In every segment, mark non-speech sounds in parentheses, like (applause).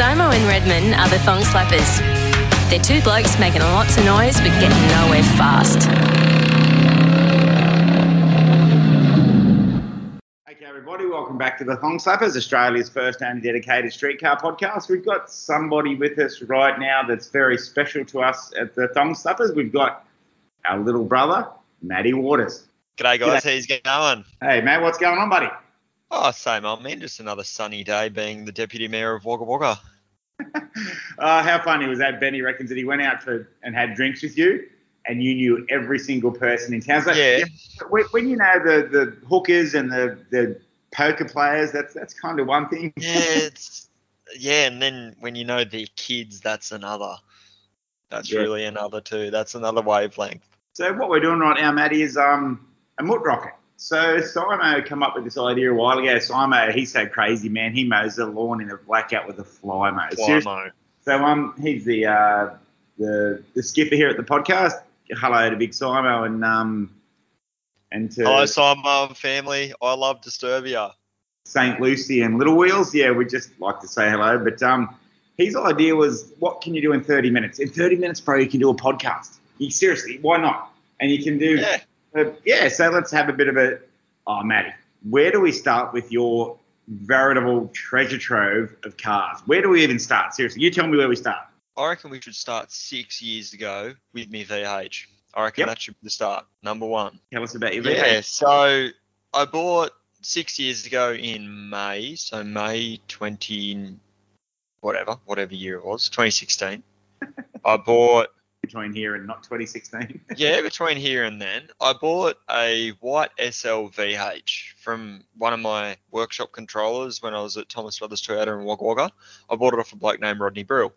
Simo and Redman are the Thong Slappers. They're two blokes making lots of noise but getting nowhere fast. Okay, everybody, welcome back to the Thong Slappers, Australia's first and dedicated streetcar podcast. We've got somebody with us right now that's very special to us at the Thong Slappers. We've got our little brother, Matty Waters. G'day guys, how's it going? Hey, Matt, what's going on, buddy? Oh, same old man, just another sunny day being the deputy mayor of Wagga Wagga. (laughs) uh, how funny was that? Benny reckons that he went out for and had drinks with you, and you knew every single person in town. So, Yeah. When, when you know the, the hookers and the, the poker players, that's that's kind of one thing. Yeah, it's yeah, and then when you know the kids, that's another. That's Yeah. really another too. That's another wavelength. So what we're doing right now, Matty, is um a moot rocket. So Simo come up with this idea a while ago. Simo, he's so crazy, man. He mows the lawn in a blackout with a fly. Flymo. So um, he's the uh, the the skipper here at the podcast. Hello to Big Simo and um and to Hello, Simon family. I love Disturbia. St. Lucy and Little Wheels. Yeah, we'd just like to say hello. But um, his idea was, what can you do in 30 minutes? In 30 minutes, bro, you can do a podcast. You, seriously, why not? And you can do, Yeah. Uh, yeah. So let's have a bit of a, oh, Matty, where do we start with your veritable treasure trove of cars? Where do we even start? Seriously, you tell me where we start. I reckon we should start six years ago with me VH. I reckon Yep. that should be the start. Number one. Tell us about your Yeah, so I bought six years ago in May, so May 20, whatever, whatever year it was, 2016. (laughs) I bought, between here and not 2016. (laughs) yeah, between here and then, I bought a white SLVH from one of my workshop controllers when I was at Thomas Brothers Toyota in Wagga Wagga. I bought it off a bloke named Rodney Brill.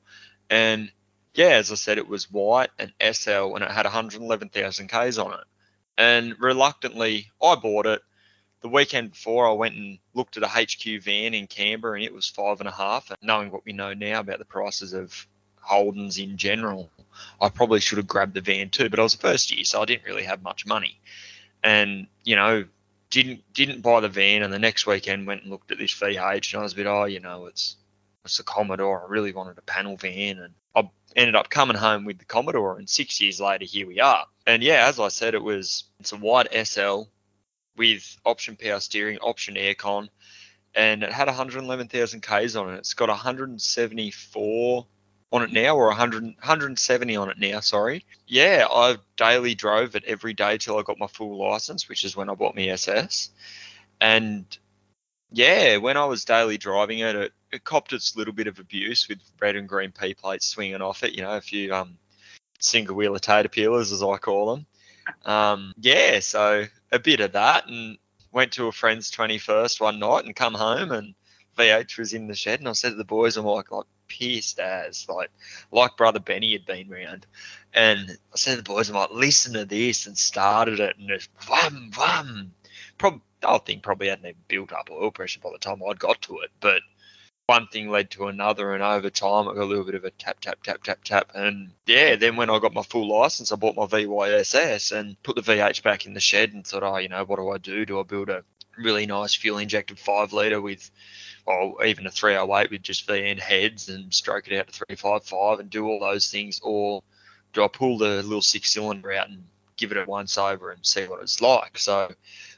And yeah, as I said, it was white and SL and it had 111,000 Ks on it. And reluctantly, I bought it. The weekend before, I went and looked at a HQ van in Canberra and it was five and a half. And knowing what we know now about the prices of Holdens in general, I probably should have grabbed the van too. But I was the first year, so I didn't really have much money. And, you know, didn't didn't buy the van and the next weekend went and looked at this VH and I was a bit, oh, you know, it's it's the Commodore. I really wanted a panel van and I ended up coming home with the Commodore and six years later here we are. And yeah, as I said, it was it's a wide SL with option power steering, option aircon, and it had 111,000 Ks on it. It's got 174 on it now, or 100, 170 on it now. Sorry. Yeah, I daily drove it every day till I got my full license, which is when I bought my SS. And yeah, when I was daily driving it, it, it copped its little bit of abuse with red and green P plates swinging off it. You know, a few um, single wheeler tater peelers, as I call them. Um, yeah, so a bit of that, and went to a friend's 21st one night and come home, and VH was in the shed, and I said to the boys, I'm like, like pissed as like like brother Benny had been round, and I said to the boys, I'm like, listen to this, and started it, and it's wham wham. Probably, the whole thing probably hadn't even built up oil pressure by the time I'd got to it, but one thing led to another, and over time I got a little bit of a tap, tap, tap, tap, tap, and yeah, then when I got my full license, I bought my VYSS and put the VH back in the shed and thought, oh, you know, what do I do? Do I build a really nice fuel injected five litre with, or even a 308 with just VN heads and stroke it out to 355 and do all those things, or do I pull the little six cylinder out and give it a once over and see what it's like? So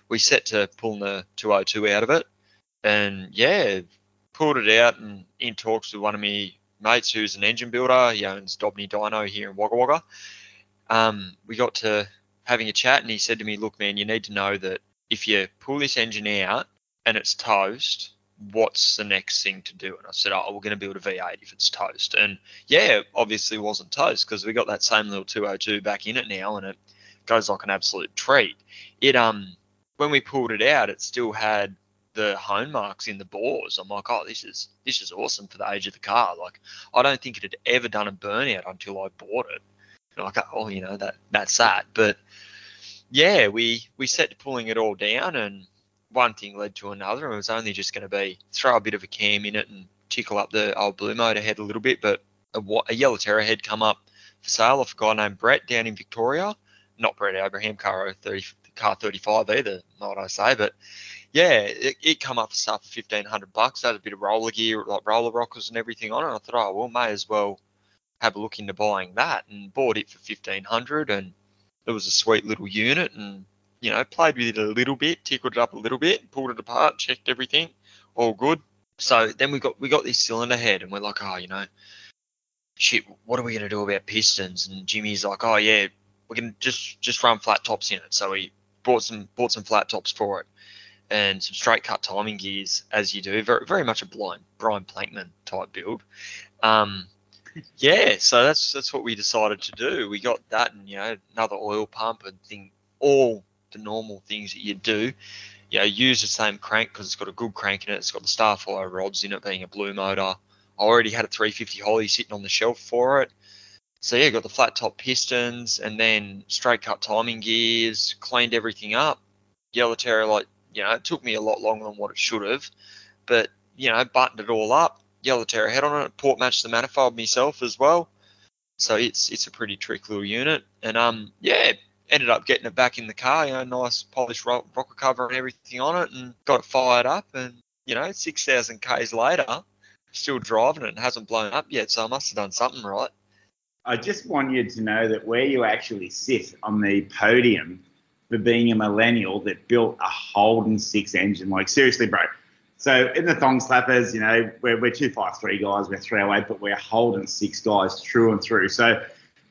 we set to pulling the 202 out of it, and yeah, pulled it out and in talks with one of my mates who's an engine builder. He owns Dobney Dyno here in Wagga Wagga. Um, we got to having a chat and he said to me, look, man, you need to know that if you pull this engine out and it's toast, what's the next thing to do? And I said, oh, we're going to build a V8 if it's toast. And yeah, it obviously wasn't toast because we got that same little 202 back in it now and it goes like an absolute treat. It, um, when we pulled it out, it still had the hone marks in the bores. I'm like, oh, this is this is awesome for the age of the car. Like, I don't think it had ever done a burnout until I bought it. And like, oh, you know that that's that. But yeah, we we set to pulling it all down, and one thing led to another. and It was only just going to be throw a bit of a cam in it and tickle up the old blue motor head a little bit. But a, a Yella Terra head come up for sale off a guy named Brett down in Victoria. Not Brett Abraham, Caro 30, car 35 either, what I say, but yeah, it, it come up for sale for 1500 bucks. Had a bit of roller gear, like roller rockers and everything on it. I thought, oh, well, may as well have a look into buying that and bought it for 1500 and it was a sweet little unit and, you know, played with it a little bit, tickled it up a little bit, pulled it apart, checked everything, all good. So then we got we got this cylinder head and we're like, oh, you know, shit, what are we gonna do about pistons? And Jimmy's like, oh yeah, we can just just run flat tops in it. So we bought some bought some flat tops for it and some straight cut timing gears as you do. Very very much a blind Brian Plankman type build. Um, yeah, so that's that's what we decided to do. We got that and you know another oil pump and thing, all the normal things that you do. You know, use the same crank because it's got a good crank in it. It's got the Starfire rods in it, being a blue motor. I already had a 350 Holley sitting on the shelf for it. So yeah, got the flat top pistons and then straight cut timing gears, cleaned everything up. Yella Terra, like, you know, it took me a lot longer than what it should have, but, you know, buttoned it all up. Yella Terra head on it, port matched the manifold myself as well. So it's it's a pretty trick little unit. And um yeah, ended up getting it back in the car, you know, nice polished rock, rocker cover and everything on it and got it fired up and, you know, 6,000 Ks later, still driving it and hasn't blown up yet. So I must have done something right. I just want you to know that where you actually sit on the podium for being a millennial that built a Holden six engine, like seriously, bro. So in the thong slappers, you know, we're, we're two five three guys, we're three three oh but we're Holden six guys through and through. So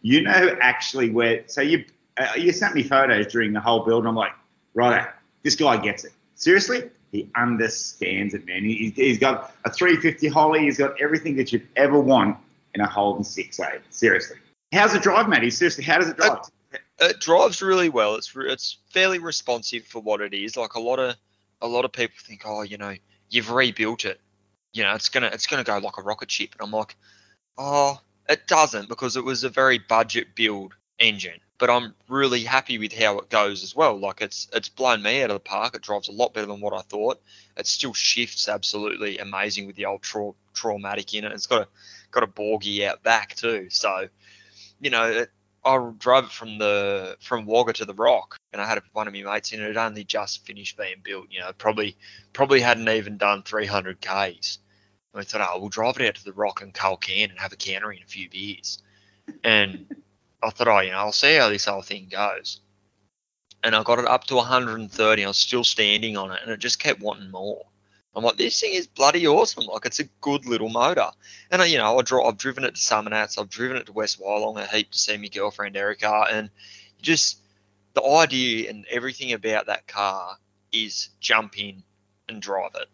you know actually where. So you Uh, you sent me photos during the whole build, and I'm like, right, this guy gets it. Seriously, he understands it, man. He, he's got a 350 Holley. He's got everything that you'd ever want in a Holden 6.8. Seriously. How's it drive, Matty? Seriously, how does it drive? It, it drives really well. It's it's fairly responsive for what it is. Like a lot of a lot of people think, oh, you know, you've rebuilt it. You know, it's gonna it's gonna go like a rocket ship. And I'm like, oh, it doesn't because it was a very budget build engine. But I'm really happy with how it goes as well. Like it's it's blown me out of the park. It drives a lot better than what I thought. It still shifts absolutely amazing with the old tra- Trimatic in it. It's got a got a Borgie out back too. So, you know, it, I drove it from the from Wagga to the Rock, and I had one of my mates in it. It only just finished being built. You know, probably probably hadn't even done 300 k's. And we thought, oh, we'll drive it out to the Rock and Culcairn and have a cannery and a few beers. And I thought, oh, you know, I'll see how this whole thing goes. And I got it up to 130. I was still standing on it, and it just kept wanting more. I'm like, this thing is bloody awesome. Like, it's a good little motor. And, I, you know, I draw, I've driven it to Summernats. I've driven it to West Wyalong a heap to see my girlfriend Erica. And just the idea and everything about that car is jump in and drive it.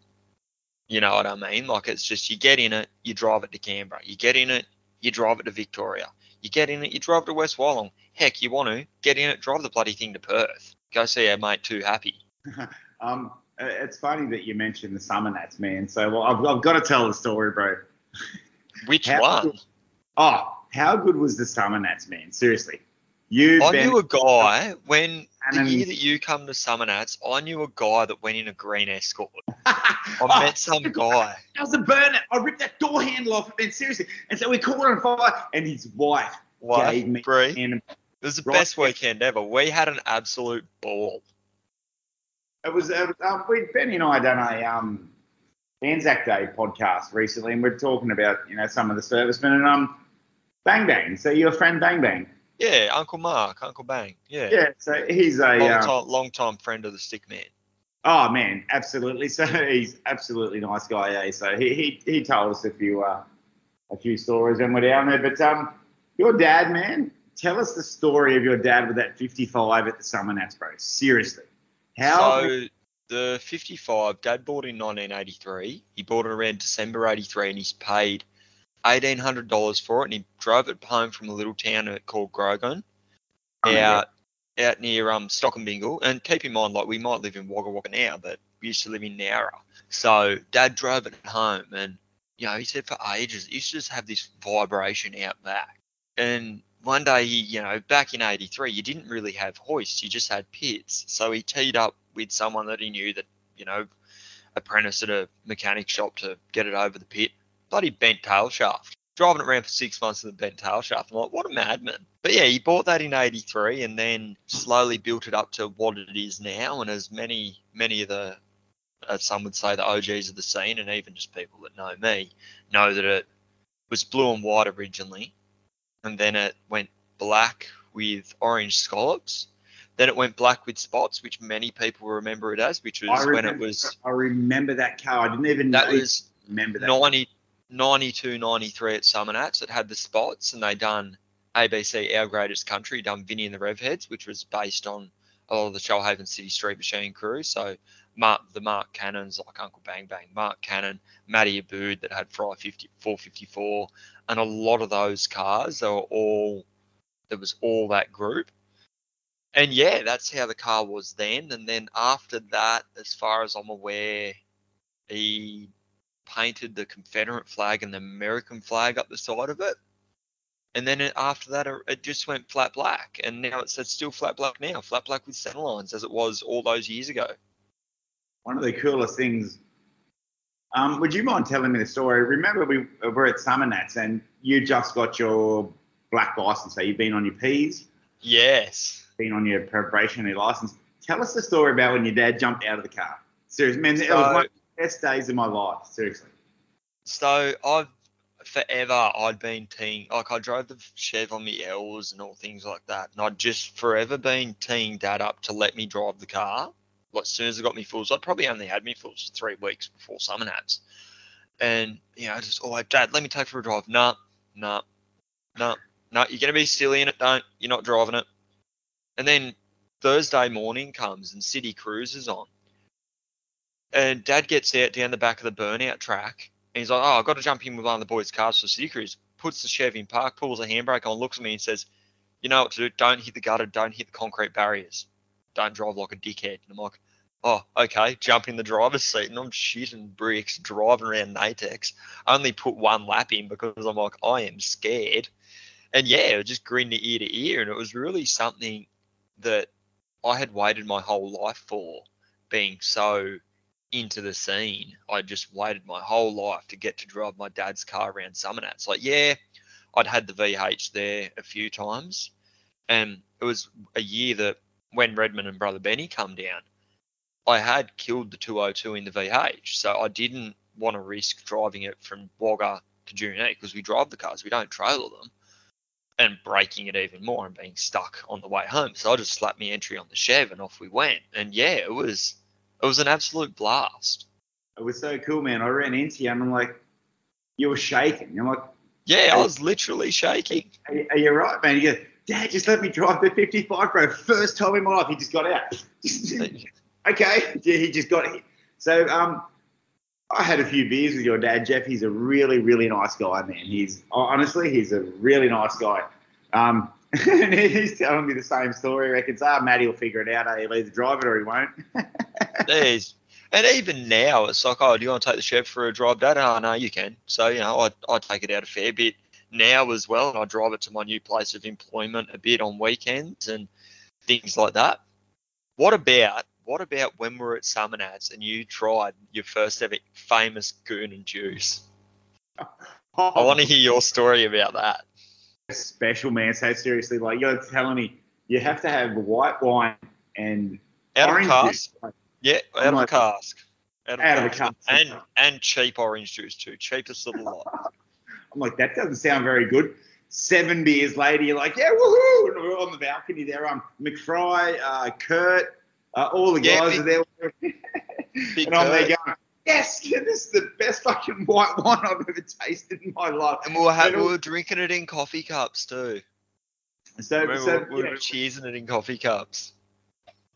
You know what I mean? Like, it's just you get in it, you drive it to Canberra. You get in it, you drive it to Victoria. You get in it, you drive to West Wyalong. Heck, you want to get in it, drive the bloody thing to Perth. Go see our mate Too Happy. (laughs) um, uh, it's funny that you mentioned the Summernats, man. So well, I've, I've got to tell the story, bro. (laughs) Which how one? Good, oh, how good was the Summernats, man? Seriously. You I knew a guy when the year that you come to Summernats, I knew a guy that went in a green escort. (laughs) I met some guy. That was a burner. I ripped that door handle off, man. Seriously. And so we caught on fire, and his wife, wife gave me. Brie, it was the right best weekend ever. We had an absolute ball. It was, uh, um, we, Benny and I done a um, Anzac Day podcast recently, and we're talking about you know some of the servicemen and um, Bang Bang. So your friend Bang Bang. Yeah, Uncle Mark, Uncle Bang. Yeah. Yeah. So he's a long um, time, long time friend of the Stick Man. Oh man, absolutely. (laughs) So he's absolutely nice guy. Eh? So he, he he told us a few uh, a few stories when we're down there. But um, your dad, man, tell us the story of your dad with that 55 at the Summernats, bro. Seriously. How? So the 55, Dad bought in 1983. He bought it around December 83, and he's paid $1,800 for it, and he drove it home from a little town called Grogan, oh, out out near um Stockinbingal. And Bingle. And keep in mind, like we might live in Wagga Wagga now, but we used to live in Nowra. So Dad drove it home, and you know he said for ages it used to just have this vibration out back. And one day, he, you know, back in '83, you didn't really have hoists; you just had pits. So he teed up with someone that he knew that, you know, apprentice at a mechanic shop to get it over the pit. Bloody bent tail shaft. Driving it around for six months in a bent tail shaft. I'm like, what a madman. but yeah, he bought that in '83 and then slowly built it up to what it is now. And as many many of the as some would say the OGs of the scene, and even just people that know me, know that it was blue and white originally, and then it went black with orange scallops. Then it went black with spots, which many people remember it as, which was when it was. I remember that car. I didn't even That know- was remember that. 90, 92, 93 at Summernats. that had the spots, and they done ABC Our Greatest Country, done Vinny and the Revheads, which was based on a lot of the Shoalhaven City Street Machine crew. So Mark, the Mark Cannons, like Uncle Bang Bang, Mark Cannon, Matty Abood that had Fry 50, 454, and a lot of those cars, they were all, there was all that group. And yeah, that's how the car was then. And then after that, as far as I'm aware, he painted the Confederate flag and the American flag up the side of it. And then it, after that, it- just went flat black. And now it's, it's still flat black now, flat black with center lines as it was all those years ago. one of the coolest things. Um, would you mind telling me the story? Remember, we were at Summernats and you just got your black license. So you've been on your P's, Yes. been on your preparation, your license. Tell us the story about when your dad jumped out of the car. Seriously, man, it was So- one best days of my life. Seriously. So I've forever I'd been teeing like I drove the Chev on the L's and all things like that, and I'd just forever been teeing Dad up to let me drive the car. Like as soon as I got me fulls, I'd probably only had me fulls three weeks before summer nats, and you know just oh Dad, let me take for a drive. Nah, nah, nah, nah. You're gonna be silly in it. Don't. You're not driving it. And then Thursday morning comes and City Cruise is on, and Dad gets out down the back of the burnout track and he's like, oh, I've got to jump in with one of the boys' cars for Cruise. Puts the Chevy in park, pulls the handbrake on, looks at me and says, you know what to do. Don't hit the gutter. Don't hit the concrete barriers. Don't drive like a dickhead. And I'm like, oh, okay. Jump in the driver's seat and I'm shitting bricks, driving around Natex. Only put one lap in because I'm like, I am scared. And yeah, it just grinned ear to ear. And it was really something that I had waited my whole life for, being so into the scene. I just waited my whole life to get to drive my dad's car around Summernats. Like, yeah, I'd had the VH there a few times, and it was a year that when Redmond and brother Benny come down, I had killed the 202 in the VH, so I didn't want to risk driving it from Wagga to June because we drive the cars, we don't trailer them, and breaking it even more and being stuck on the way home. So I just slapped me entry on the Chev and off we went. And yeah, it was it was an absolute blast. It was so cool, man. I ran into you and I'm like, you were shaking. I'm like, Yeah, I was literally shaking. are, you- are you right, man? You go, Dad, just let me drive the 55 bro. First time in my life, he just got out. (laughs) okay. Yeah, he just got it. So, um, I had a few beers with your dad, Jeff. He's a really, really nice guy, man. He's honestly, he's a really nice guy. Um, and (laughs) he's telling me the same story. He reckons, ah, Matty will figure it out. eh? He'll either drive it or he won't. (laughs) There's and even now it's like, oh, do you want to take the Chev for a drive, Dad? Oh no, you can. So, you know, I I take it out a fair bit now as well and I drive it to my new place of employment a bit on weekends and things like that. What about what about when we're at Summernats and you tried your first ever famous goon and juice? (laughs) I want to hear your story about that. Special, man. So seriously, like you're telling me, you have to have white wine and Out orange of juice. cask. Yeah, out I'm of a like- cask. Out of, Out of a cask. And and cheap orange juice too. Cheapest of the lot. (laughs) I'm like, that doesn't sound very good. Seven beers later, you're like, yeah, woohoo! And we're on the balcony there. Um, McFry, uh, Kurt, uh, all the Yeah, guys big- are there. (laughs) And I'm there going, yes, yeah, (laughs) this is the best fucking white wine I've ever tasted in my life. And we were, ha- And we all- were drinking it in coffee cups too. So, we so were, we you were know, cheersing it in coffee cups.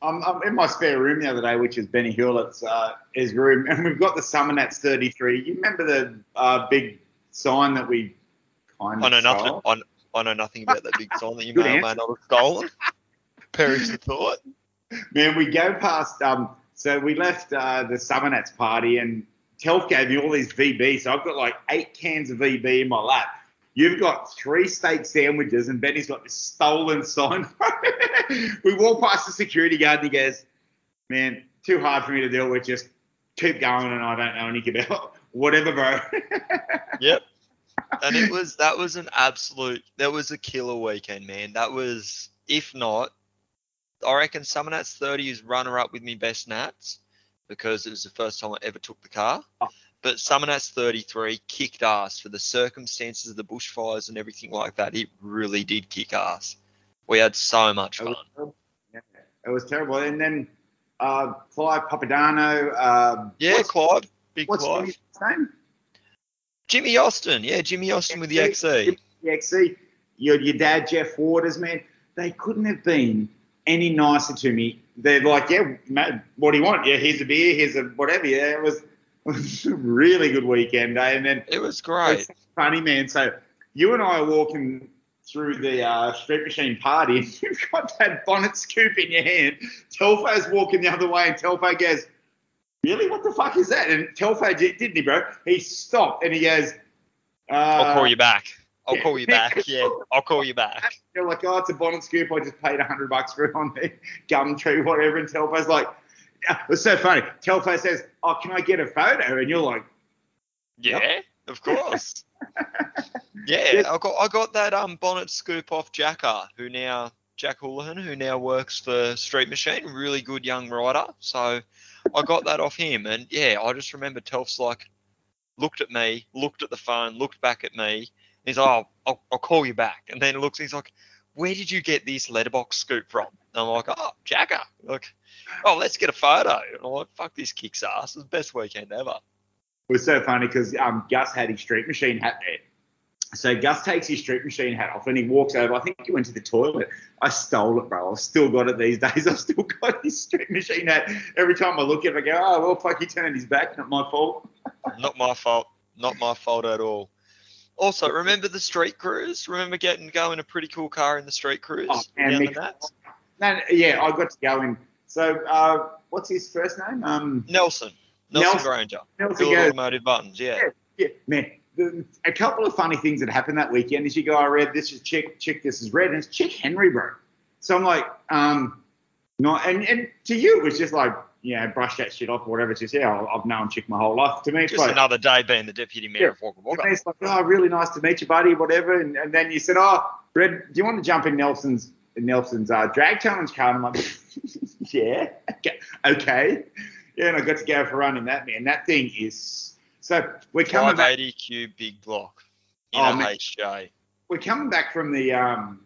I'm, I'm in my spare room the other day, which is Benny Hewlett's uh, his room, (laughs) and we've got the Summernats 33. You remember the uh, big sign that we kind of I know nothing. I, I know nothing about that big sign that you (laughs) Good may or may not have stolen. Perish the thought. Man, we go past. Um, so we left uh, the Summernats party, and Telf gave me all these VB. So I've got like eight cans of VB in my lap. You've got three steak sandwiches, and Benny's got this stolen sign. (laughs) we walk past the security guard, and he goes, "Man, too hard for me to deal with. Just keep going, and I don't know anything about (laughs) whatever, bro." (laughs) Yep. and it was that was an absolute that was a killer weekend, man. That was if not, I reckon Summer Nats 30 is runner up with me best Nats because it was the first time I ever took the car. Oh. But Summer Nats 33 kicked ass for the circumstances of the bushfires and everything like that. It really did kick ass. We had so much fun. Yeah, it was terrible. And then uh, Clive Papadano. Uh, Yeah, Clive, big what's Clive. his name? Jimmy Austin, yeah, Jimmy Austin with the. XE. The XE. Your, your dad, Jeff Waters, man. They couldn't have been any nicer to me. They're like, yeah, mate, what do you want? Yeah, here's a beer, here's a whatever. Yeah, it was, (laughs) it was a really good weekend. Eh? And then It was great. It's funny, man. So you and I are walking through the uh, street machine party, and (laughs) you've got that bonnet scoop in your hand. Telfo's walking the other way, and Telfo goes, "Really? What the fuck is that?" And Telfo did, didn't he, bro? He stopped and he goes, uh, I'll call you back. I'll call you back. Yeah, (laughs) I'll call you back. You're like, "Oh, it's a bonnet scoop. I just paid a hundred bucks for it on the Gumtree, whatever." And Telfo's like, yeah, "It was so funny." Telfo says, "Oh, can I get a photo?" And you're like, Yeah, of course. (laughs) yeah, I got I got that um bonnet scoop off Jacker, who now Jack Houlihan, who now works for Street Machine, really good young rider. So I got that off him, and yeah, I just remember Telf's like looked at me, looked at the phone, looked back at me. He's like, oh, I'll, I'll call you back, and then he looks. He's like, where did you get this letterbox scoop from? And I'm like, oh, Jagger. Like, oh, let's get a photo. And I'm like, fuck, this kicks ass. It's the best weekend ever. It was so funny because um, Gus had his street machine hat there. So Gus takes his street machine hat off and he walks over. I think he went to the toilet. I stole it, bro. I've still got it these (laughs) days. I've still got his street machine hat. Every time I look at it, I go, oh, well, fuck, he turned his back. Not my fault. Not my fault. Not my fault at all. Also, remember the street cruise? Remember getting going a pretty cool car in the street cruise Oh, down Mick-? No, no, yeah, I got to go in. So uh, what's his first name? Um, Nelson. Nelson, Nelson- Granger. Nelson goes, Automotive Buttons, yeah. Yeah. yeah, man. The, a couple of funny things that happened that weekend is you go, I read this is chick, chick, this is red, and it's Chick Henry, bro. So I'm like, um, not, and, and to you it was just like, you know, brush that shit off or whatever. It's just, yeah, I've- I've known Chick my whole life. To me, it's Just like, another day being the deputy mayor of Wagga Wagga. it's like, oh, really nice to meet you, buddy, whatever. And, and then you said, oh, Red, do you want to jump in Nelson's Nelson's uh, drag challenge car? And I'm like, (laughs) yeah, okay, okay. Yeah, and I got to go for a run in that, man. That thing is so. We're coming back. 580 cube big block in Oh. HJ. we're coming back from the um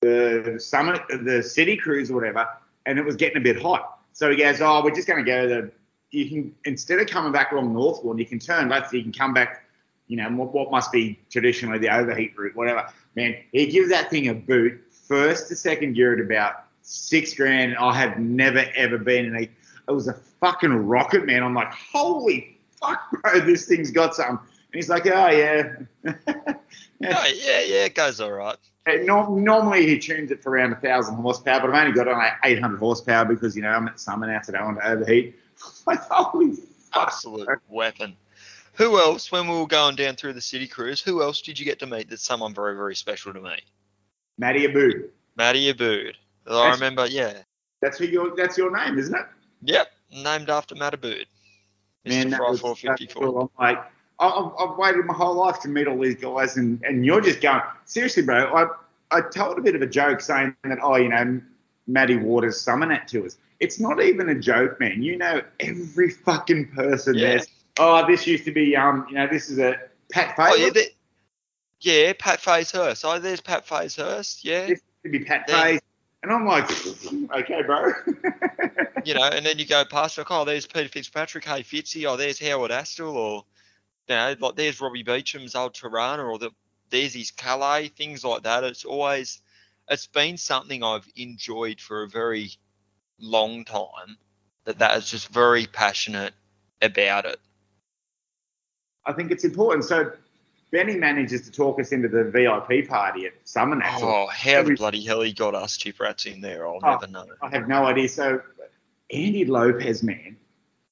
the summit the city cruise or whatever, and it was getting a bit hot. So he goes, Oh, we're just gonna go the you can instead of coming back along Northbourne, you can turn left, you can come back, you know, what, must be traditionally the overheat route, whatever. Man, he gives that thing a boot, first to second gear at about six grand. I have never ever been in a it was a fucking rocket, man. I'm like, holy fuck, bro, this thing's got something. And he's like, oh yeah. (laughs) Oh, yeah, yeah, it goes all right. Uh, and nor normally he tunes it for around a thousand horsepower, but I've only got on like 800 horsepower because you know I'm at summer now, so I don't want to overheat. (laughs) like holy fuck! Absolute weapon. Who else, when we were going down through the city cruise, who else did you get to meet that's someone very, very special to me? Matty Abood. Matty Abood. I remember, yeah. That's who your that's your name, isn't it? Yep, named after Matt Abood. Mr. that was- 454. that's cool. I'm like, I've, I've waited my whole life to meet all these guys, and, and you're just going seriously, bro. I I told a bit of a joke saying that oh, you know, Matty Waters summer to us. It's not even a joke, man. You know every fucking person Yeah. there's. Oh, this used to be um, you know, this is a Pat Oh, yeah, yeah, Pat Faze-Hurst. Oh, there's Pat Faze-Hurst, yeah. This used to be Pat. Faze. And I'm like, (laughs) okay, bro. (laughs) You know, and then you go past, like, oh, there's Peter Fitzpatrick, hey, Fitzy, oh, there's Howard Astle, or, you know, like, there's Robbie Beecham's old Torana, or the, there's his Calais, things like that. It's always, it's been something I've enjoyed for a very long time, that that is just very passionate about it. I think it's important. So Benny manages to talk us into the VIP party at Summer. Oh, how the bloody hell he got us chip rats in there, I'll Oh. never know. I have no idea. So Andy Lopez, man,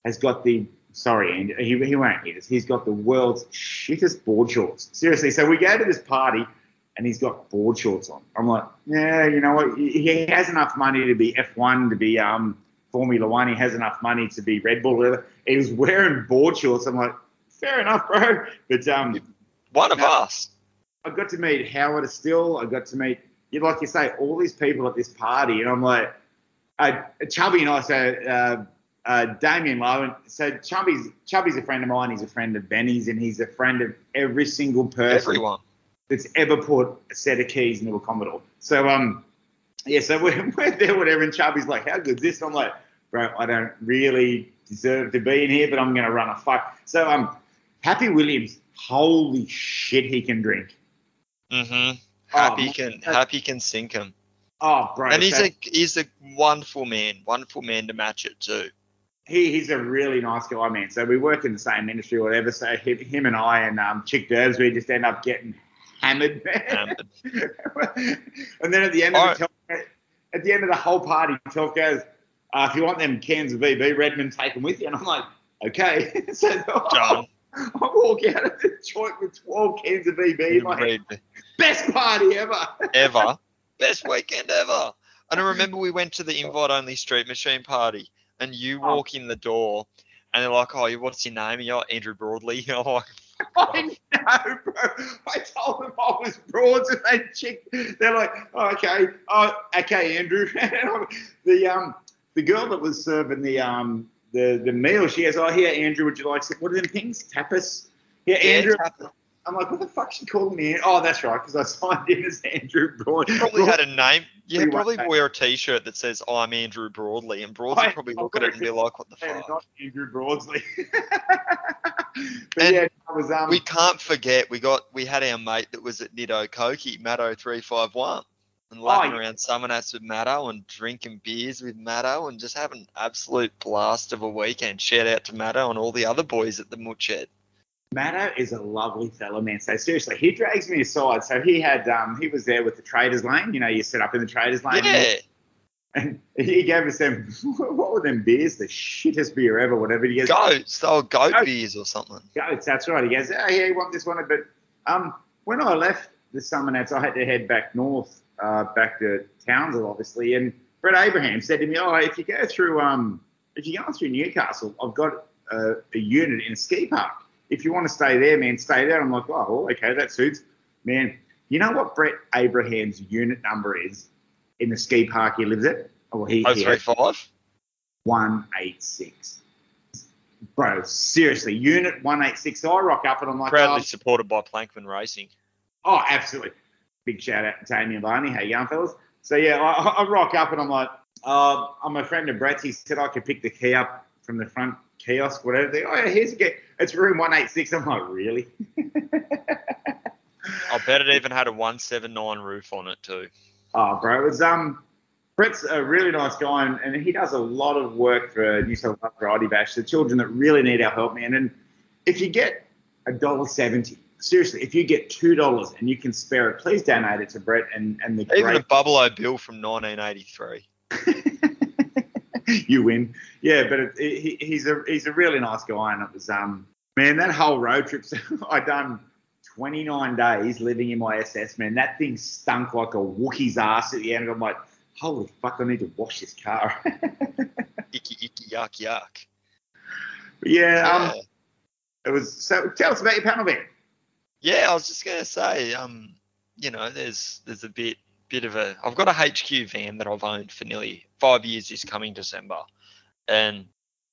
has got the sorry, Andy, he, he won't hit us. He's got the world's shittest board shorts. Seriously. So we go to this party and he's got board shorts on. I'm like, yeah, you know what? He has enough money to be F1, to be um Formula One. He has enough money to be Red Bull. Whatever. He was wearing board shorts. I'm like, fair enough, bro. But um, One of No. us. I got to meet Howard Still. I got to meet, you like you say, all these people at this party, and I'm like, uh, Chubby and I. So uh, uh, Damien Lowe. So Chubby's Chubby's a friend of mine. He's a friend of Benny's, and he's a friend of every single person Everyone. that's ever put a set of keys into a Commodore. So um, yeah. So (laughs) we're, we're there, whatever, and Chubby's like, "How good's this?" I'm like, "Bro, I don't really deserve to be in here, but I'm gonna run a fuck." So um, Happy Williams, holy shit, he can drink. Mm-hmm. Oh, Happy my- can Happy can sink him, Oh, bro. and he's so- a he's a wonderful man, wonderful man to match it too. He, he's a really nice guy, man. So we work in the same industry or whatever. So him, him and I and um, Chick Derbs, we just end up getting hammered, man. Hammered. (laughs) and then at the end of the at the end of the whole party, Telf goes, uh, "If you want them cans of VB Redmond, take them with you." And I'm like, "Okay." (laughs) so (laughs) Done. I walk out of the joint with 12 cans of VB. Read Best party ever. ever. Best weekend ever. And I remember we went to the invite only street machine party and you Oh. walk in the door and they're like, Oh, what's your name? And you're like, Andrew Broadley. (laughs) You're like, I know, bro. I told them I was broads, and they chick. They're like, oh, okay, oh, okay, Andrew. (laughs) The um, the girl that was serving the um, the the meal, she goes, oh, here, Andrew, would you like some? What are them things? Tapas. Yeah, Yeah, Andrew. tapas. I'm like, what the fuck's she calling me? Oh, that's right, because I signed in as Andrew Broad. probably had a (laughs) name. You probably wear a t shirt that says, I'm Andrew Broadley. And Broadley I- probably I've look at it and be like, What the (laughs) fuck? not Andrew Broadsley. (laughs) but And yeah, I was um. we can't forget we got we had our mate that was at Nido Koki, Matto three five one. And lapping Oh, yeah. around Summernats with Matto and drinking beers with Matto and just having an absolute blast of a weekend. Shout out to Matto and all the other boys at the Mutched. Matto is a lovely fellow, man. So seriously, he drags me aside. So he had um he was there with the traders lane. You know, you set up in the traders lane. Yeah. And (laughs) he gave us them (laughs) what were them beers? The shittest beer ever, whatever. He goes, Goats. Were goat Goat. beers or something. goats, that's right. He goes, Oh yeah, you want this one? But um when I left the summer nats, I had to head back north, uh, back to Townsville, obviously. And Brett Abraham said to me, Oh, if you go through um if you go through Newcastle, I've got a, a unit in a ski park. If you want to stay there, man, stay there. I'm like, oh, well, okay, that suits. Man, you know what Brett Abraham's unit number is in the ski park he lives at? Oh, he, Oh he three has five. 186. Bro, seriously, unit 186. So I rock up and I'm like, Proudly oh, supported by Plankman Racing. Oh, absolutely. Big shout out to Tammy and Barney. How you going, fellas? So, yeah, I, I rock up and I'm like, uh, I'm a friend of Brett's. He said I could pick the key up from the front kiosk, whatever. They, oh, yeah, here's a key. It's room 186. I'm like, really? (laughs) I bet it even had a one seven nine roof on it too. Oh, bro, it's um, Brett's a really nice guy, and, and he does a lot of work for New South Wales Variety Bash, the children that really need our help, man. And if you get a dollar seventy, seriously, if you get two dollars and you can spare it, please donate it to Brett and and the Even great a Bubble O bill from 1983. (laughs) (laughs) you win. Yeah, but it, it, he, he's a he's a really nice guy, and it was um man that whole road trip. (laughs) I done 29 days living in my SS. Man, that thing stunk like a Wookiee's ass at the end. I'm like, holy fuck, I need to wash this car. Icky (laughs) icky yuck yuck. But yeah, um, it was. So tell us about your panel van. Yeah, I was just gonna say, um, you know, there's there's a bit bit of a I've got a HQ van that I've owned for nearly five years this coming December. And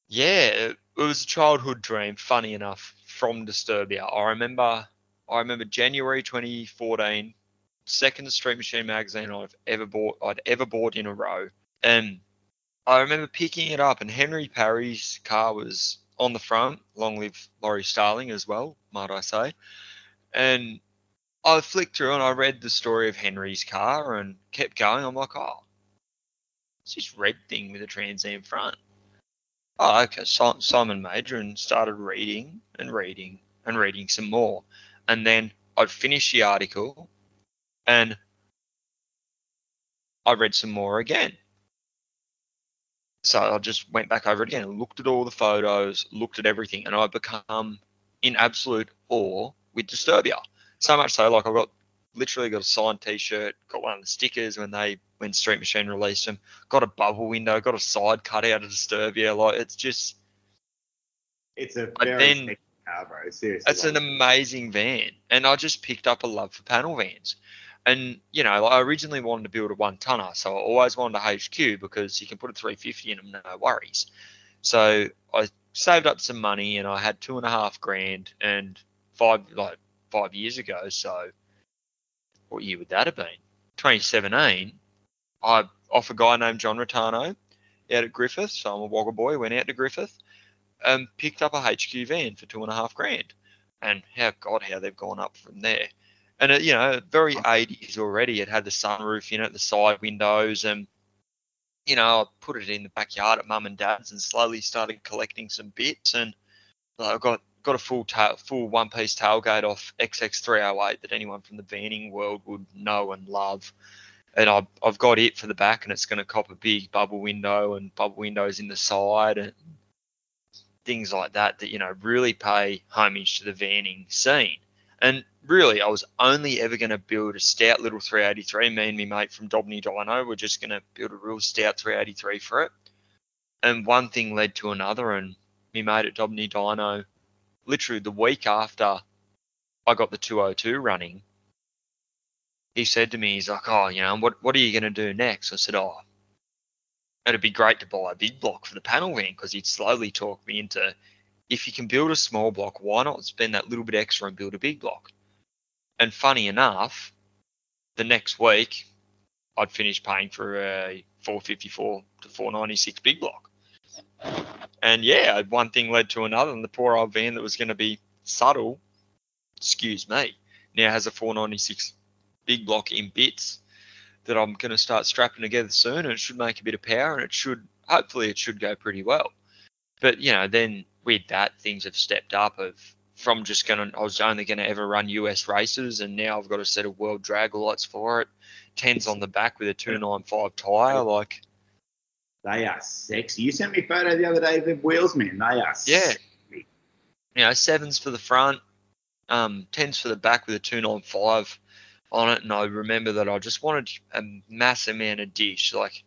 yeah, it, it was a childhood dream, funny enough, from Disturbia. I remember I remember January 2014, second Street Machine magazine I've ever bought I'd ever bought in a row. And I remember picking it up and Henry Parry's car was on the front, long live Laurie Starling as well, might I say. And I flicked through and I read the story of Henry's car and kept going. I'm like, oh, it's this red thing with a Trans Am front. Oh, okay. Si- Simon Major and started reading and reading and reading some more. And then I'd finish the article and I read some more again. So I just went back over it again and looked at all the photos, looked at everything, and I become in absolute awe with Disturbia. So much so, like I got literally got a signed T-shirt, got one of the stickers when they when Street Machine released them, got a bubble window, got a side cut out of Disturbia. Like it's just It's a very then- Ah, bro, seriously. It's an amazing van, and I just picked up a love for panel vans. And you know, I originally wanted to build a one tonner, so I always wanted a HQ because you can put a 350 in them, no worries. So I saved up some money, and I had two and a half grand, and five like five years ago. So what year would that have been? 2017. I off a guy named John Rotano out at Griffith. So I'm a Wagga boy. Went out to Griffith and picked up a HQ van for two and a half grand. And how God, how they've gone up from there. And it, you know, very 80s already. It had the sunroof in it, the side windows, and you know, I put it in the backyard at mum and dad's, and slowly started collecting some bits. And I got got a full tail, full one piece tailgate off XX308 that anyone from the vanning world would know and love. And I've, I've got it for the back, and it's going to cop a big bubble window and bubble windows in the side and things like that that you know really pay homage to the vanning scene. And really, I was only ever going to build a stout little 383. Me and my mate from Dobney Dyno were just going to build a real stout 383 for it. And one thing led to another, and me mate at Dobney Dyno, literally the week after I got the 202 running, he said to me, he's like, oh, you know, what what are you going to do next? I said, oh, it'd be great to buy a big block for the panel van because he'd slowly talk me into if you can build a small block, why not spend that little bit extra and build a big block? And funny enough, the next week I'd finished paying for a 454 to 496 big block. And yeah, one thing led to another, and the poor old van that was going to be subtle, excuse me, now has a 496 big block in bits that I'm going to start strapping together soon, and it should make a bit of power, and it should hopefully it should go pretty well. But you know, then with that, things have stepped up. Of from just going to, I was only going to ever run US races, and now I've got a set of Weld Draglites for it. Tens on the back with a 295 tyre, like. They are sexy. You sent me a photo the other day of the wheels, man. They are Yeah. sexy. you know, sevens for the front, um, tens for the back with a 295 on it. And I remember that I just wanted a massive amount of dish, like,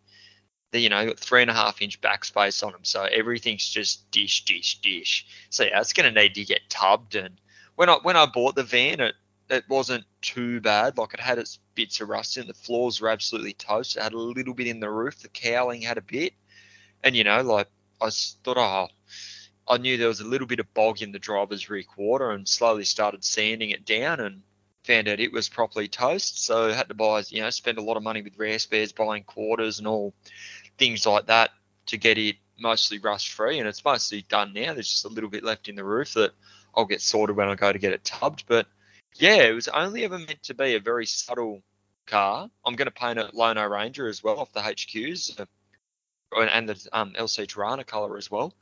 the, you know, got three and a half inch backspace on them. So everything's just dish, dish, dish. So yeah, it's going to need to get tubbed. And when I, when I bought the van, it, it wasn't too bad. Like it had its bits of rust in. The floors were absolutely toast. It had a little bit in the roof. The cowling had a bit. And, you know, like I thought, oh, I knew there was a little bit of bog in the driver's rear quarter and slowly started sanding it down and found out it was properly toast. So I had to buy, you know, spend a lot of money with rare spares, buying quarters and all things like that to get it mostly rust free. And it's mostly done now. There's just a little bit left in the roof that I'll get sorted when I go to get it tubbed. But yeah, it was only ever meant to be a very subtle car. I'm going to paint a Lone O'Ranger as well off the HQs uh, and the um, LC Torana colour as well.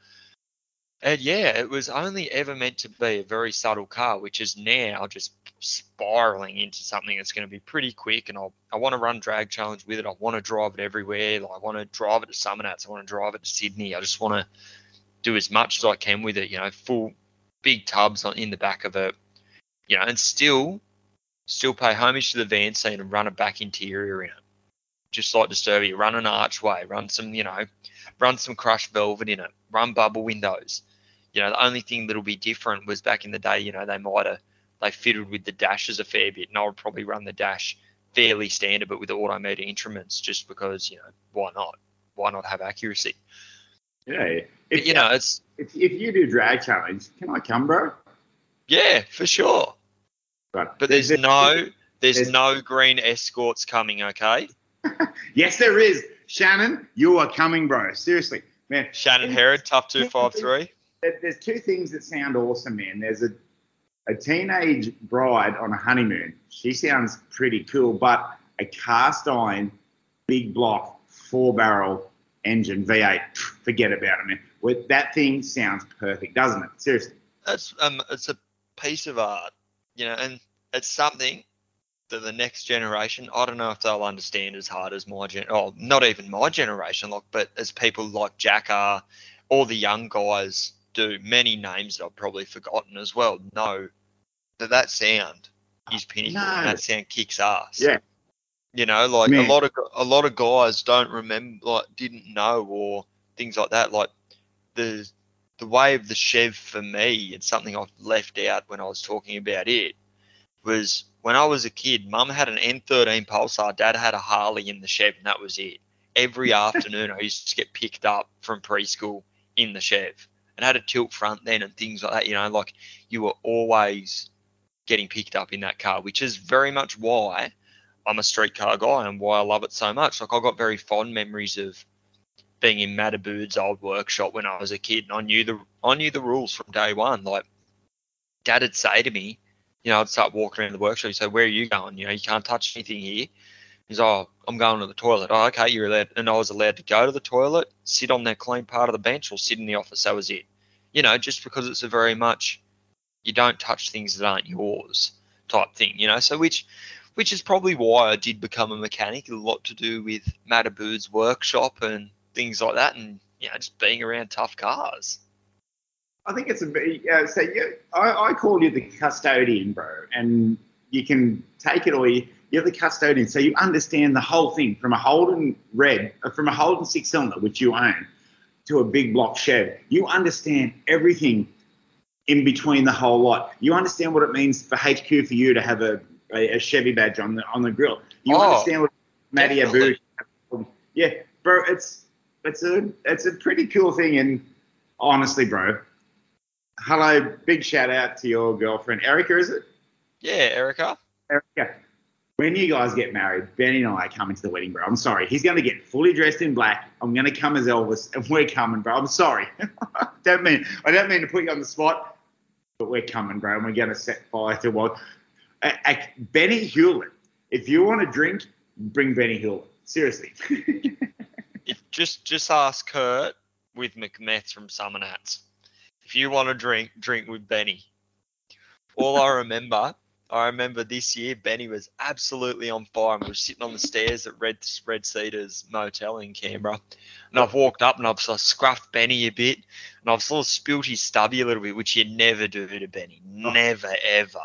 And yeah, it was only ever meant to be a very subtle car, which is now just spiraling into something that's going to be pretty quick. And I'll, I want to run drag challenge with it. I want to drive it everywhere. Like, I want to drive it to Summernats. I want to drive it to Sydney. I just want to do as much as I can with it. You know, full big tubs on in the back of it. You know, and still, still pay homage to the van scene and run a back interior in it. Just like Disturbia, run an archway, run some, you know, run some crushed velvet in it, run bubble windows. You know, the only thing that'll be different was back in the day, you know, they might have they fiddled with the dashes a fair bit, and I would probably run the dash fairly standard, but with the automated instruments, just because, you know, why not? Why not have accuracy? Yeah. If, But, you know, it's if, if you do drag challenge, can I come, bro? yeah, for sure. But, But there's no there's there's- no green escorts coming, okay? (laughs) Yes, there is. Shannon, you are coming, bro. Seriously, man. Shannon Herod, tough two five three. There's two things that sound awesome, man. There's a a teenage bride on a honeymoon. She sounds pretty cool, but a cast iron, big block, four barrel engine V8. (sniffs) Forget about it, man. With that thing sounds perfect, doesn't it? Seriously. That's um it's a piece of art, you know, and it's something that the next generation, I don't know if they'll understand as hard as my gen oh, not even my generation, like but as people like Jack are or the young guys do, many names that I've probably forgotten as well, know that that sound is pinnacle No. that sound kicks ass. Yeah. You know, like Man. a lot of a lot of guys don't remember, like didn't know or things like that. Like the the way of the Chev for me, and something I've left out when I was talking about it, was when I was a kid, mum had an N13 Pulsar, dad had a Harley in the Chev, and that was it. Every (laughs) afternoon, I used to get picked up from preschool in the Chev and had a tilt front then and things like that. You know, like you were always getting picked up in that car, which is very much why I'm a street car guy and why I love it so much. Like I got very fond memories of being in Matabood's old workshop when I was a kid, and I knew the I knew the rules from day one. Like Dad would say to me, you know, I'd start walking around the workshop. He'd say, "Where are you going? You know, you can't touch anything here." He's, "Oh, I'm going to the toilet." Oh, okay, you're allowed, and I was allowed to go to the toilet, sit on that clean part of the bench, or sit in the office. That was it. You know, just because it's a very much you don't touch things that aren't yours type thing. You know, so which which is probably why I did become a mechanic. A lot to do with Matabood's workshop and things like that, and you know, just being around tough cars. I think it's a bit. Uh, so you, I, I call you the custodian, bro, and you can take it or you, you're the custodian. So you understand the whole thing from a Holden red, uh, from a Holden six cylinder, which you own, to a big block Chev. You understand everything in between the whole lot. You understand what it means for HQ for you to have a, a, a Chevy badge on the on the grill. You Oh, understand what Matty Abu. Yeah, bro, it's it's a it's a pretty cool thing, and honestly, bro, hello, big shout out to your girlfriend Erica, is it? Yeah, Erica. Erica. When you guys get married, Benny and I are coming to the wedding, bro. I'm sorry. He's going to get fully dressed in black. I'm going to come as Elvis, and we're coming, bro. I'm sorry. (laughs) don't mean I don't mean to put you on the spot, but we're coming, bro. And we're going to set fire to what uh, uh, Benny Hewlett. If you want to drink, bring Benny Hewlett. Seriously. (laughs) If just just ask Kurt with McMeth from Summernats. If you want to drink, drink with Benny. All I remember, I remember this year Benny was absolutely on fire. and We were sitting on the stairs at Red Red Cedars Motel in Canberra, and I've walked up and I've sort of scruffed Benny a bit, and I've sort of spilt his stubby a little bit, which you never do to Benny, oh. never ever.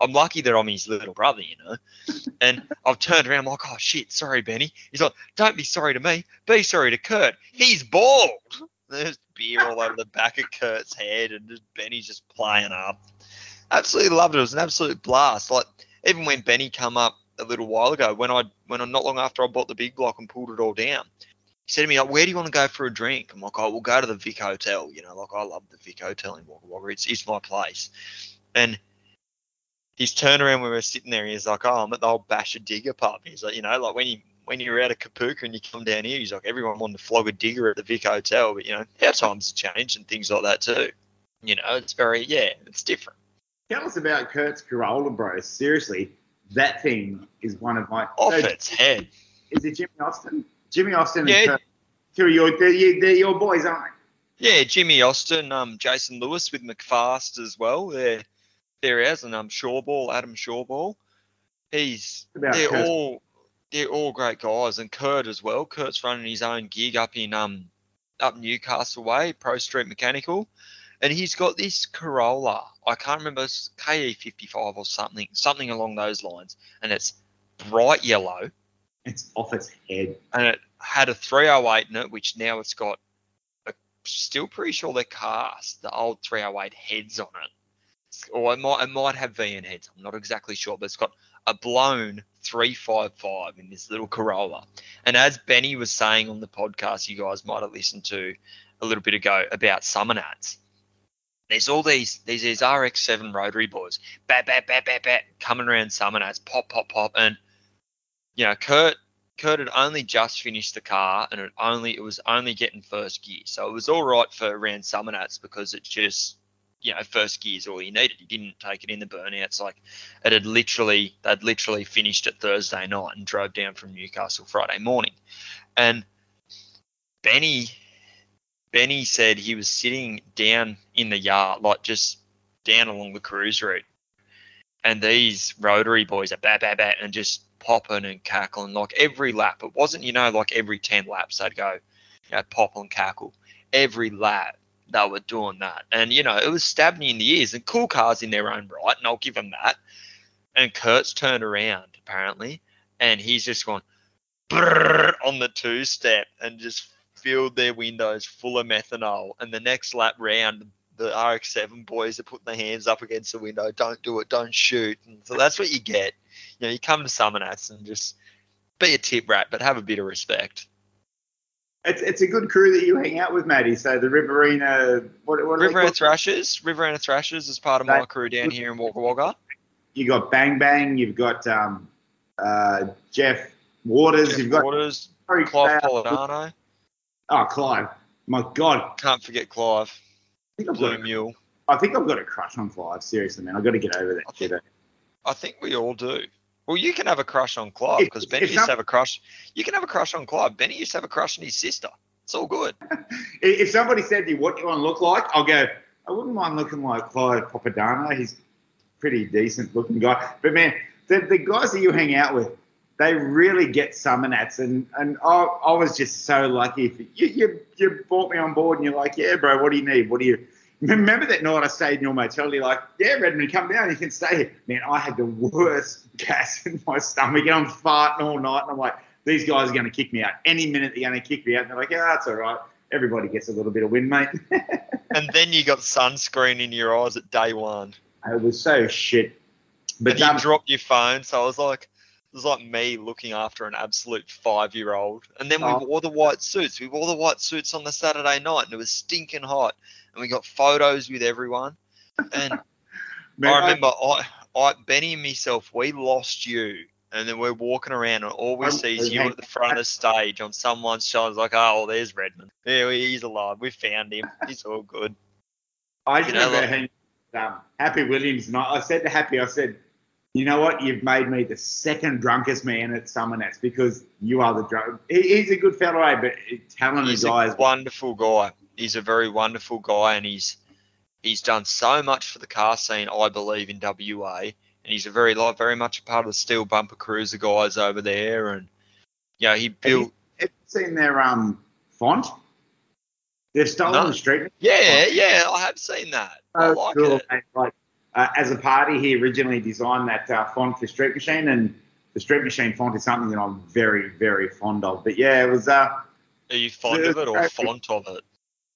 I'm lucky that I'm his little brother, you know. (laughs) And I've turned around, I'm like, oh shit, sorry, Benny. He's like, don't be sorry to me, be sorry to Kurt. He's bald. (laughs) There's beer all over the back of Kurt's head, and just Benny's just playing up. Absolutely loved it. It was an absolute blast. Like even when Benny come up a little while ago, when I when I not long after I bought the big block and pulled it all down, he said to me, like, "Where do you want to go for a drink?" I'm like, "Oh, we'll go to the Vic Hotel." You know, like I love the Vic Hotel in Wagga Wagga. It's it's my place. And he's turned around when we were sitting there. He's like, "Oh, I'm at the old Basher Digger pub." He's like, you know, like when you when you're out of Kapooka and you come down here, he's like, everyone wanted to flog a digger at the Vic Hotel, but you know, our times have changed and things like that too. You know, it's very yeah, it's different. Tell us about Kurt's Corolla, bro. Seriously, that thing is one of my. Off so, its head. Is it Jimmy Austin? Jimmy Austin Yeah. and Kurt. Two of your, they're, they're your boys, aren't they? Yeah, Jimmy Austin, um, Jason Lewis with McFast as well. They're they're ours, and um, Shawball, Adam Shawball. He's About they're Kurt. all they're all great guys, and Kurt as well. Kurt's running his own gig up in um up Newcastle way, Pro Street Mechanical, and he's got this Corolla. I can't remember it's KE55 or something, something along those lines, and it's bright yellow, It's off its head. and it had a 308 in it, which now it's got. A, still pretty sure they're cast the old 308 heads on it, or it might it might have VN heads. I'm not exactly sure, but it's got a blown 355 in this little Corolla. And as Benny was saying on the podcast, you guys might have listened to a little bit ago about Summernats. There's all these these, these RX7 rotary boys, bat bat bat bat bat, coming around Summernats, pop pop pop, and you know Kurt Kurt had only just finished the car and it only it was only getting first gear. So it was all right for around Summernats because it just you know, first gear is all you needed. You didn't take it in the burnouts. Like it had literally they'd literally finished it Thursday night and drove down from Newcastle Friday morning. And Benny Benny said he was sitting down in the yard, like just down along the cruise route. And these rotary boys are bat bat bat and just popping and cackling like every lap. It wasn't, you know, like every ten laps they'd go, you know, pop and cackle. Every lap they were doing that. And, you know, it was stabbing you in the ears and cool cars in their own right, and I'll give them that. And Kurt's turned around, apparently, and he's just gone on the two step and just filled their windows full of methanol, and the next lap round, the RX-7 boys are putting their hands up against the window. Don't do it. Don't shoot. And so that's what you get. You know, you come to Summernats and just be a tip rat, but have a bit of respect. It's, it's a good crew that you hang out with, Matty. So the Riverina, what, what Riverina? Thrashers, Riverina Thrashers is part of my crew down here in Wagga Wagga. You got Bang Bang. You've got um, uh, Jeff Waters. Jeff you've got Waters, Corey Clive. Polidano. Oh, Clive. My God, Can't forget Clive. I think, I've Blue got a, Mule. I think I've got a crush on Clive. Seriously, man, I've got to get over I that think- I think we all do. Well, you can have a crush on Clive because Benny used some- to have a crush. You can have a crush on Clive. Benny used to have a crush on his sister. It's all good. (laughs) If somebody said to you, "What do you want to look like?" I'll go. I wouldn't mind looking like Clive Papadano. He's a pretty decent looking guy. But man, the, the guys that you hang out with, they really get Summernats, and and I, I was just so lucky. You, you you brought me on board, and you're like, "Yeah, bro, what do you need? What do you?" Remember that night I stayed in your motel? You're like, "Yeah, Redmond, come down. You can stay here." Man, I had the worst (laughs) gas in my stomach, and I'm farting all night, and I'm like, "These guys are going to kick me out any minute. They're going to kick me out." And they're like, "Yeah, that's all right." Everybody gets a little bit of wind, mate. (laughs) And then you got sunscreen in your eyes at day one. it was so shit. But and you um, dropped your phone, so I was like, it was like me looking after an absolute five-year-old. And then we Oh. wore the white suits. We wore the white suits on the Saturday night, and it was stinking hot. And we got photos with everyone. And man, (laughs) I remember I, I, Benny and myself, we lost you. And then we're walking around, and all we I'm- see is you at the front of the stage on someone's shoulder. Like, oh, there's Redmond. Yeah, he's alive. We found him. He's all good. I you know, remember like- hanging um, Happy Williams, and I, I said to Happy, I said, "You know what? You've made me the second drunkest man at Summernats because you are the drunk. He, he's a good fellow, eh, but talented He's guy. a wonderful guy. He's a very wonderful guy, and he's he's done so much for the car scene, I believe, in WA. And he's a very very much a part of the Steel Bumper Cruiser guys over there, and you know he built. Have you seen their um font? They've stolen No. the street. Yeah, yeah, I have seen that. I like cool, it. mate. Like, uh, as a party, he originally designed that uh, font for Street Machine, and the Street Machine font is something that I'm very, very fond of. But yeah, it was uh, Are you fond of it or font of it?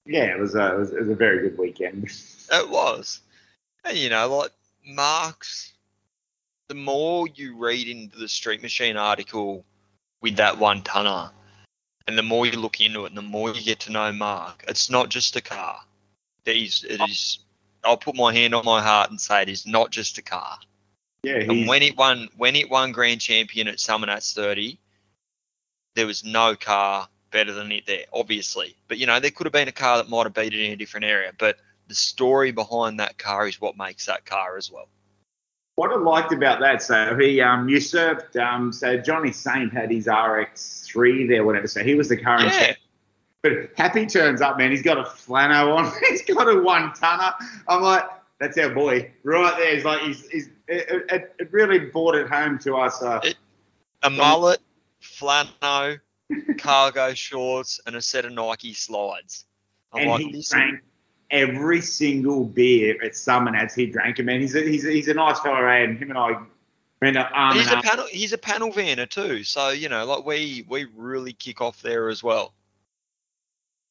yeah, it was, uh, it was it was a very good weekend. (laughs) It was. And you know, like Mark's the more you read into the Street Machine article with that one tonner, and the more you look into it, and the more you get to know Mark, it's not just a car. It is. It is. I'll put my hand on my heart and say it is not just a car. Yeah, And when it won, when it won Grand Champion at Summernats 30, there was no car better than it there, obviously. But you know, there could have been a car that might have beat it in a different area. But the story behind that car is what makes that car as well. what I liked about that, so he um, usurped. Um, so Johnny Saint had his RX3 there, whatever. So he was the current Yeah. But Happy turns up, man. He's got a flano on. (laughs) he's got a one tonner. I'm like, that's our boy right there. He's like, he's, he's it, it, it really brought it home to us. Uh, It- A mullet, flannel, cargo shorts, and a set of Nike slides. I'm and like, he drank every single beer at Summernats. He drank them, and he's a, he's a, he's a nice fellow, eh? and him and I went up arm he's a panel. He's a panel vanner too. So you know, like we we really kick off there as well.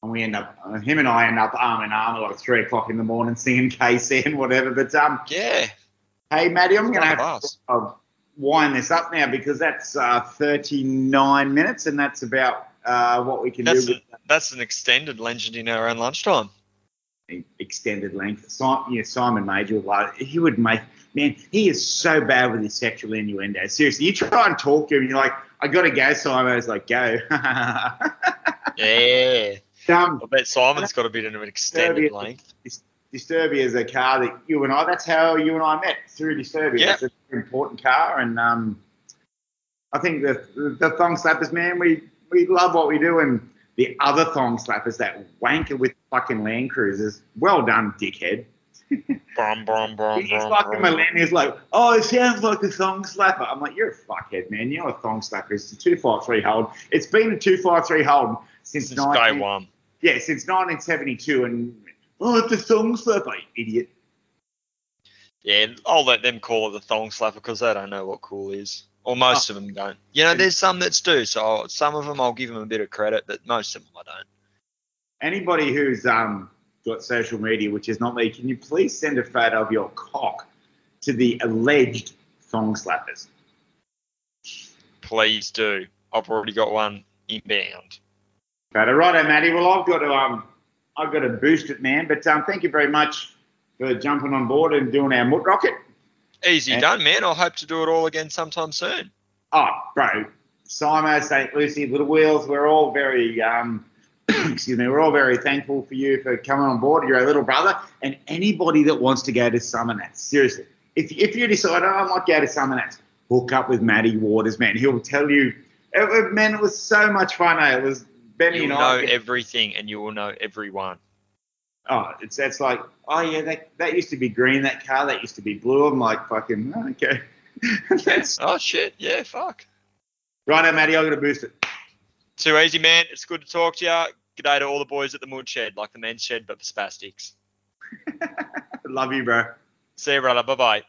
And we end up, him and I end up arm in arm at like three o'clock in the morning singing KC and whatever. But um, Yeah. hey, Matty, I'm going to have to uh, wind this up now because that's uh, 39 minutes, and that's about uh, what we can That's do a, that's an extended legend in our own lunchtime. extended length. Simon, yeah, Simon Major he would make. Man, he is so bad with his sexual innuendo. Seriously, you try and talk to him, you're like, I got to go, Simon. He's like, go. (laughs) Yeah. Um, I bet Simon's got a bit of an extended Disturbia. length. Disturbia is a car that you and I, that's how you and I met through Disturbia. Yeah. It's a very important car. And um, I think the, the thong slappers, man, we, we love what we do. And the other thong slappers that wanker with fucking Land Cruisers, well done, dickhead. (laughs) Brum, brum, brum, He's brum, like a millennial's like, oh, it sounds like a thong slapper. I'm like, you're a fuckhead, man. You're a thong slapper. It's a 253 hold. It's been a 253 hold since, Since 19 day one. Yeah, since 1972. And, oh, it's a thong slapper, you idiot. Yeah, I'll let them call it the thong slapper because they don't know what cool is. Or most Oh. of them don't. You know, there's some that do. So I'll- some of them I'll give them a bit of credit, but most of them I don't. anybody who's um, got social media, which is not me, can you please send a photo of your cock to the alleged thong slappers? Please do. I've already got one inbound. But righto, Matty. Well, I've got to um, I've got to boost it, man. But um, thank you very much for jumping on board and doing our moot rocket. Easy And- done, man. I hope to do it all again sometime soon. Oh, bro, Simo, St. Lucie, Little Wheels, we're all very, um, (coughs) excuse me, we're all very thankful for you for coming on board. You're our little brother. And anybody that wants to go to Summernats, seriously, if, if you decide, oh, I might go to Summernats, hook up with Matty Waters, man. He'll tell you, it, it- man, it was so much fun, eh? It was You'll know I. everything and you will know everyone. oh, it's that's like, oh, yeah, that, that used to be green, that car, that used to be blue. I'm like, fucking, oh, okay. (laughs) that's, Oh, shit. Yeah, fuck. Right now, Matty, I'm going to boost it. Too easy, man. It's good to talk to you. Good day to all the boys at the Mood Shed, like the men's shed, but for spastics. (laughs) Love you, bro. See you, brother. Bye bye.